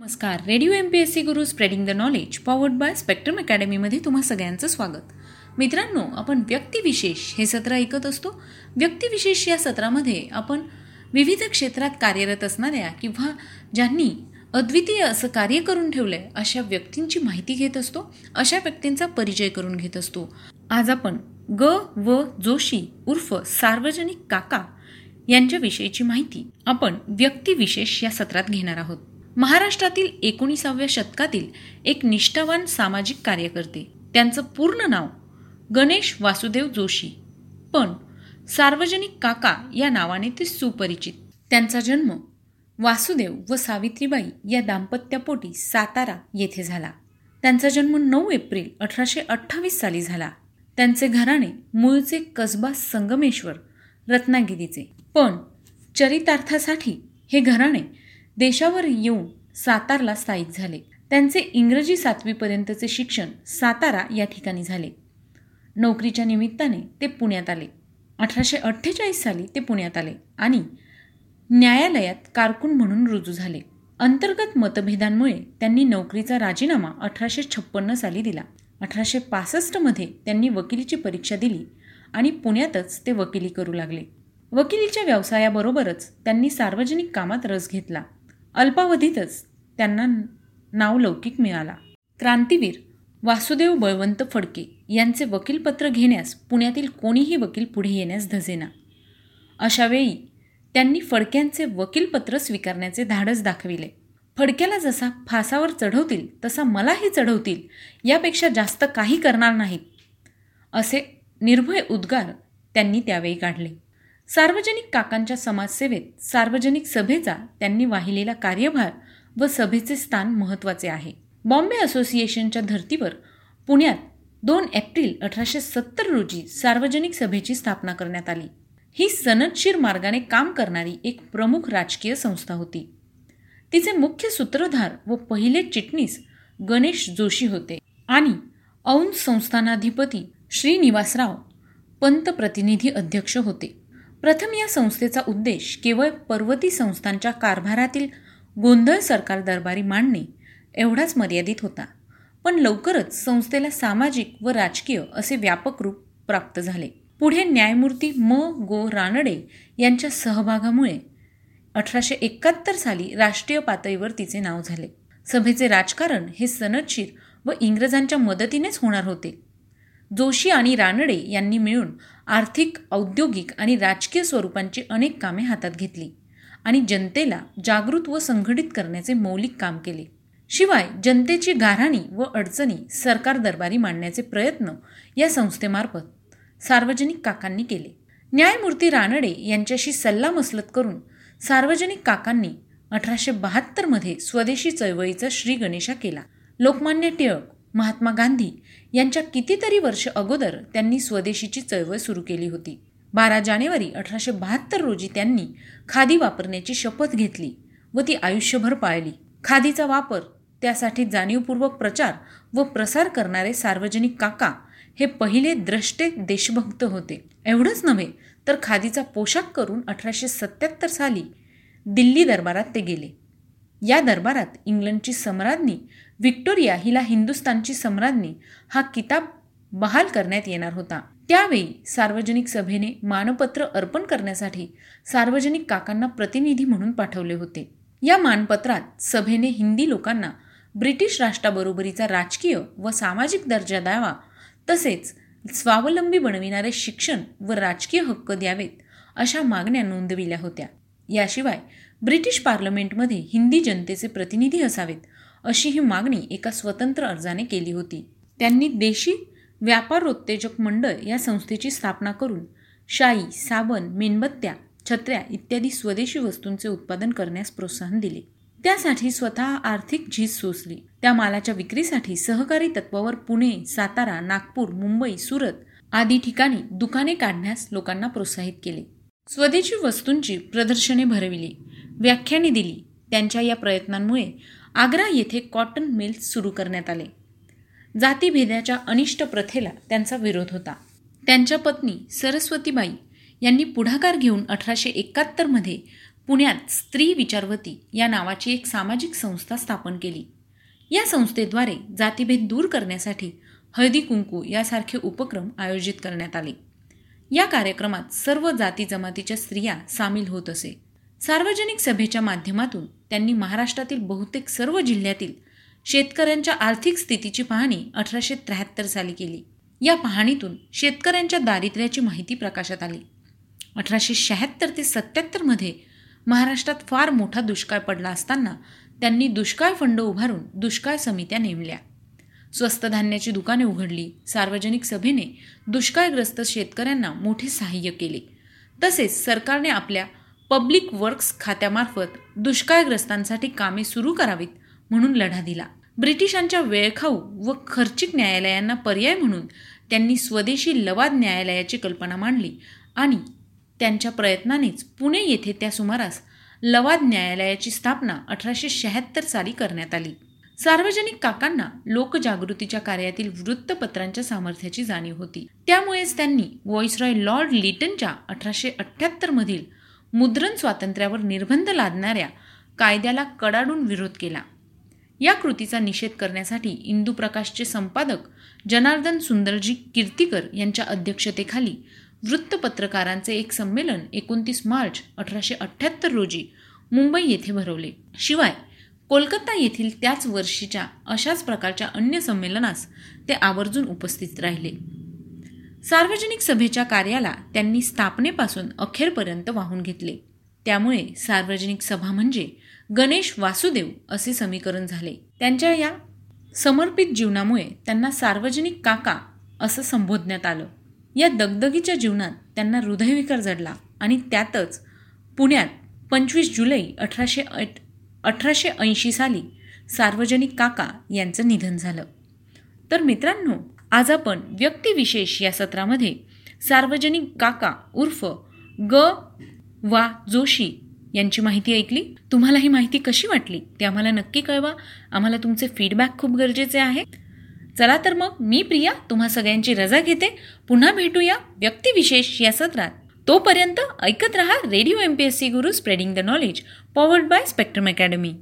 नमस्कार. Radio M P S C Guru spreading the knowledge powered by spectrum अकॅडमीमध्ये तुम्हा सगळ्यांचं स्वागत. मित्रांनो आपण व्यक्तिविशेष हे सत्र ऐकत असतो. व्यक्तिविशेष या सत्रामध्ये आपण विविध क्षेत्रात कार्यरत असणाऱ्या किंवा ज्यांनी अद्वितीय असं कार्य करून ठेवलं आहे अशा व्यक्तींची माहिती घेत असतो. अशा व्यक्तींचा परिचय करून घेत असतो. आज आपण ग व जोशी उर्फ सार्वजनिक काका यांच्याविषयीची माहिती आपण व्यक्तिविशेष या सत्रात घेणार आहोत. महाराष्ट्रातील एकोणीसाव्या शतकातील एक निष्ठावान सामाजिक कार्यकर्ते. त्यांचं पूर्ण नाव गणेश वासुदेव जोशी. पण सार्वजनिक काका या नावाने ते सुपरिचित. त्यांचा जन्म वासुदेव व सावित्रीबाई या दाम्पत्यापोटी सातारा येथे झाला. त्यांचा जन्म नऊ एप्रिल अठराशे अठ्ठावीस साली झाला. त्यांचे घराणे मूळचे कसबा संगमेश्वर रत्नागिरीचे. पण चरितार्थासाठी हे घराणे देशावर येऊन सातारला स्थायिक झाले. त्यांचे इंग्रजी सातवीपर्यंतचे शिक्षण सातारा या ठिकाणी झाले. नोकरीच्या निमित्ताने ते पुण्यात आले. अठराशे अठ्ठेचाळीस साली ते पुण्यात आले आणि न्यायालयात कारकून म्हणून रुजू झाले. अंतर्गत मतभेदांमुळे त्यांनी नोकरीचा राजीनामा अठराशे छप्पन्न साली दिला. अठराशे पासष्टमध्ये त्यांनी वकिलीची परीक्षा दिली आणि पुण्यातच ते वकिली करू लागले. वकिलीच्या व्यवसायाबरोबरच त्यांनी सार्वजनिक कामात रस घेतला. अल्पावधीतच त्यांना नावलौकिक मिळाला. क्रांतीवीर वासुदेव बळवंत फडके यांचे वकीलपत्र घेण्यास पुण्यातील कोणीही वकील पुढे येण्यास धजेना. अशावेळी त्यांनी फडक्यांचे वकीलपत्र स्वीकारण्याचे धाडस दाखविले. फडक्याला जसा फासावर चढवतील तसा मलाही चढवतील यापेक्षा जास्त काही करणार नाहीत असे निर्भय उद्गार त्यांनी त्यावेळी काढले. सार्वजनिक काकांच्या समाजसेवेत सार्वजनिक सभेचा त्यांनी वाहिलेला कार्यभार व सभेचे स्थान महत्त्वाचे आहे. बॉम्बे असोसिएशनच्या धर्तीवर पुण्यात दोन एप्रिल अठराशे सत्तर रोजी सार्वजनिक सभेची स्थापना करण्यात आली. ही सनदशीर मार्गाने काम करणारी एक प्रमुख राजकीय संस्था होती. तिचे मुख्य सूत्रधार व पहिले चिटणीस गणेश जोशी होते आणि औंध संस्थानाधिपती श्रीनिवासराव पंतप्रतिनिधी अध्यक्ष होते. प्रथम या संस्थेचा उद्देश केवळ पर्वती संस्थांच्या कारभारातील गोंधळ सरकार दरबारी मांडणे एवढाच मर्यादित होता. पण लवकरच संस्थेला सामाजिक व राजकीय असे व्यापक रूप प्राप्त झाले. पुढे न्यायमूर्ती म. गो. रानडे यांच्या सहभागामुळे अठराशे एकाहत्तर साली राष्ट्रीय पातळीवर तिचे नाव झाले. सभेचे राजकारण हे सनदशीर व इंग्रजांच्या मदतीनेच होणार होते. जोशी आणि रानडे यांनी मिळून आर्थिक औद्योगिक आणि राजकीय स्वरूपांची अनेक कामे हातात घेतली आणि जनतेला जागृत व संघटित करण्याचे मौलिक काम केले. शिवाय जनतेची गाऱ्हाणी व अडचणी सरकार दरबारी मांडण्याचे प्रयत्न या संस्थेमार्फत सार्वजनिक काकांनी केले. न्यायमूर्ती रानडे यांच्याशी सल्लामसलत करून सार्वजनिक काकांनी अठराशे बहात्तरमध्ये स्वदेशी चळवळीचा श्री गणेशा केला. लोकमान्य टिळक महात्मा गांधी यांच्या कितीतरी वर्ष अगोदर त्यांनी स्वदेशीची चळवळ सुरू केली होती. बारा जानेवारी अठराशे बहात्तर रोजी त्यांनी खादी वापरण्याची शपथ घेतली व ती आयुष्यभर पाळली. खादीचा वापर त्यासाठी जाणीवपूर्वक प्रचार व प्रसार करणारे सार्वजनिक काका हे पहिले द्रष्टे देशभक्त होते. एवढंच नव्हे तर खादीचा पोशाख करून अठराशे सत्याहत्तर साली दिल्ली दरबारात ते गेले. या दरबारात इंग्लंडची सम्राज्ञी व्हिक्टोरिया हिला हिंदुस्तानची सम्राज्ञी हा किताब बहाल करण्यात येणार होता. त्यावेळी सार्वजनिक सभेने मानपत्र अर्पण करण्यासाठी सार्वजनिक काकांना प्रतिनिधी म्हणून पाठवले होते. या मानपत्रात सभेने हिंदी लोकांना ब्रिटिश राष्ट्राबरोबरीचा राजकीय व सामाजिक दर्जा द्यावा तसेच स्वावलंबी बनविणारे शिक्षण व राजकीय हक्क द्यावेत अशा मागण्या नोंदविल्या होत्या. याशिवाय ब्रिटिश पार्लमेंटमध्ये हिंदी जनतेचे प्रतिनिधी असावेत अशी ही मागणी एका स्वतंत्र अर्जाने केली होती. त्यांनी देशी व्यापारोत्तेजक मंडळ या संस्थेची स्थापना करून शाई साबण मेणबत्त्या छत्र्या इत्यादी स्वदेशी वस्तूंचे उत्पादन करण्यास प्रोत्साहन दिले. त्यासाठी स्वतः आर्थिक झीज सोसली. त्या मालाच्या विक्रीसाठी सहकारी तत्वावर पुणे सातारा नागपूर मुंबई सुरत आदी ठिकाणी दुकाने काढण्यास लोकांना प्रोत्साहित केले. स्वदेशी वस्तूंची प्रदर्शने भरविली व्याख्याने दिली. त्यांच्या या प्रयत्नांमुळे आग्रा येथे कॉटन मिल सुरू करण्यात आले. जातीभेदाच्या अनिष्ट प्रथेला त्यांचा विरोध होता. त्यांच्या पत्नी सरस्वतीबाई यांनी पुढाकार घेऊन अठराशे एकाहत्तरमध्ये पुण्यात स्त्री विचारवती या नावाची एक सामाजिक संस्था स्थापन केली. या संस्थेद्वारे जातीभेद दूर करण्यासाठी हळदी कुंकू यासारखे उपक्रम आयोजित करण्यात आले. या कार्यक्रमात सर्व जाती जमातीच्या स्त्रिया सामील होत असे. सार्वजनिक सभेच्या माध्यमातून त्यांनी महाराष्ट्रातील बहुतेक सर्व जिल्ह्यातील शेतकऱ्यांच्या आर्थिक स्थितीची पाहणी अठराशे त्र्याहत्तर साली केली. या पाहणीतून शेतकऱ्यांच्या दारिद्र्याची माहिती प्रकाशात आली. अठराशे शहात्तर ते सत्याहत्तरमध्ये महाराष्ट्रात फार मोठा दुष्काळ पडला असताना त्यांनी दुष्काळ फंड उभारून दुष्काळ समित्या नेमल्या. स्वस्त धान्याची दुकाने उघडली. सार्वजनिक सभेने दुष्काळग्रस्त शेतकऱ्यांना मोठे सहाय्य केले. तसेच सरकारने आपल्या पब्लिक वर्क्स खात्यामार्फत दुष्काळग्रस्तांसाठी कामे सुरू करावीत म्हणून लढा दिला. ब्रिटिशांच्या वेळखाऊ व खर्चिक न्यायालयांना पर्याय म्हणून त्यांनी स्वदेशी लवाद न्यायालयाची कल्पना मांडली आणि त्यांच्या प्रयत्नानेच पुणे येथे त्या सुमारास लवाद न्यायालयाची स्थापना अठराशे शहात्तर साली करण्यात आली. सार्वजनिक काकांना लोकजागृतीच्या कार्यातील वृत्तपत्रांच्या सामर्थ्याची जाणीव होती. त्यामुळेच त्यांनी व्हॉइसरॉय लॉर्ड लिटनच्या अठराशे अठ्ठ्याहत्तर मधील मुद्रण स्वातंत्र्यावर निर्बंध लादणाऱ्या कायद्याला कडाडून विरोध केला. या कृतीचा निषेध करण्यासाठी इंदू प्रकाशचे संपादक जनार्दन सुंदरजी कीर्तीकर यांच्या अध्यक्षतेखाली वृत्तपत्रकारांचे एक संमेलन एकोणतीस मार्च अठराशे अठ्ठ्याहत्तर रोजी मुंबई येथे भरवले. शिवाय कोलकाता येथील त्याच वर्षीच्या अशाच प्रकारच्या अन्य संमेलनास ते आवर्जून उपस्थित राहिले. सार्वजनिक सभेच्या कार्याला त्यांनी स्थापनेपासून अखेरपर्यंत वाहून घेतले. त्यामुळे सार्वजनिक सभा म्हणजे गणेश वासुदेव असे समीकरण झाले. त्यांच्या या समर्पित जीवनामुळे त्यांना सार्वजनिक काका असं संबोधण्यात आलं. या दगदगीच्या जीवनात त्यांना हृदयविकार जडला आणि त्यातच पुण्यात पंचवीस जुलै अठराशे अठराशे ऐंशी साली सार्वजनिक काका यांचं निधन झालं. तर मित्रांनो आज आपण व्यक्तिविशेष या सत्रामध्ये सार्वजनिक काका उर्फ ग वा जोशी यांची माहिती ऐकली. तुम्हाला ही माहिती कशी वाटली ते आम्हाला नक्की कळवा. आम्हाला तुमचे फीडबॅक खूप गरजेचे आहे. चला तर मग मी प्रिया तुम्हा सगळ्यांची रजा घेते. पुन्हा भेटूया व्यक्तिविशेष या सत्रात. तोपर्यंत ऐकत रहा radio M P S C Guru spreading the knowledge powered by spectrum academy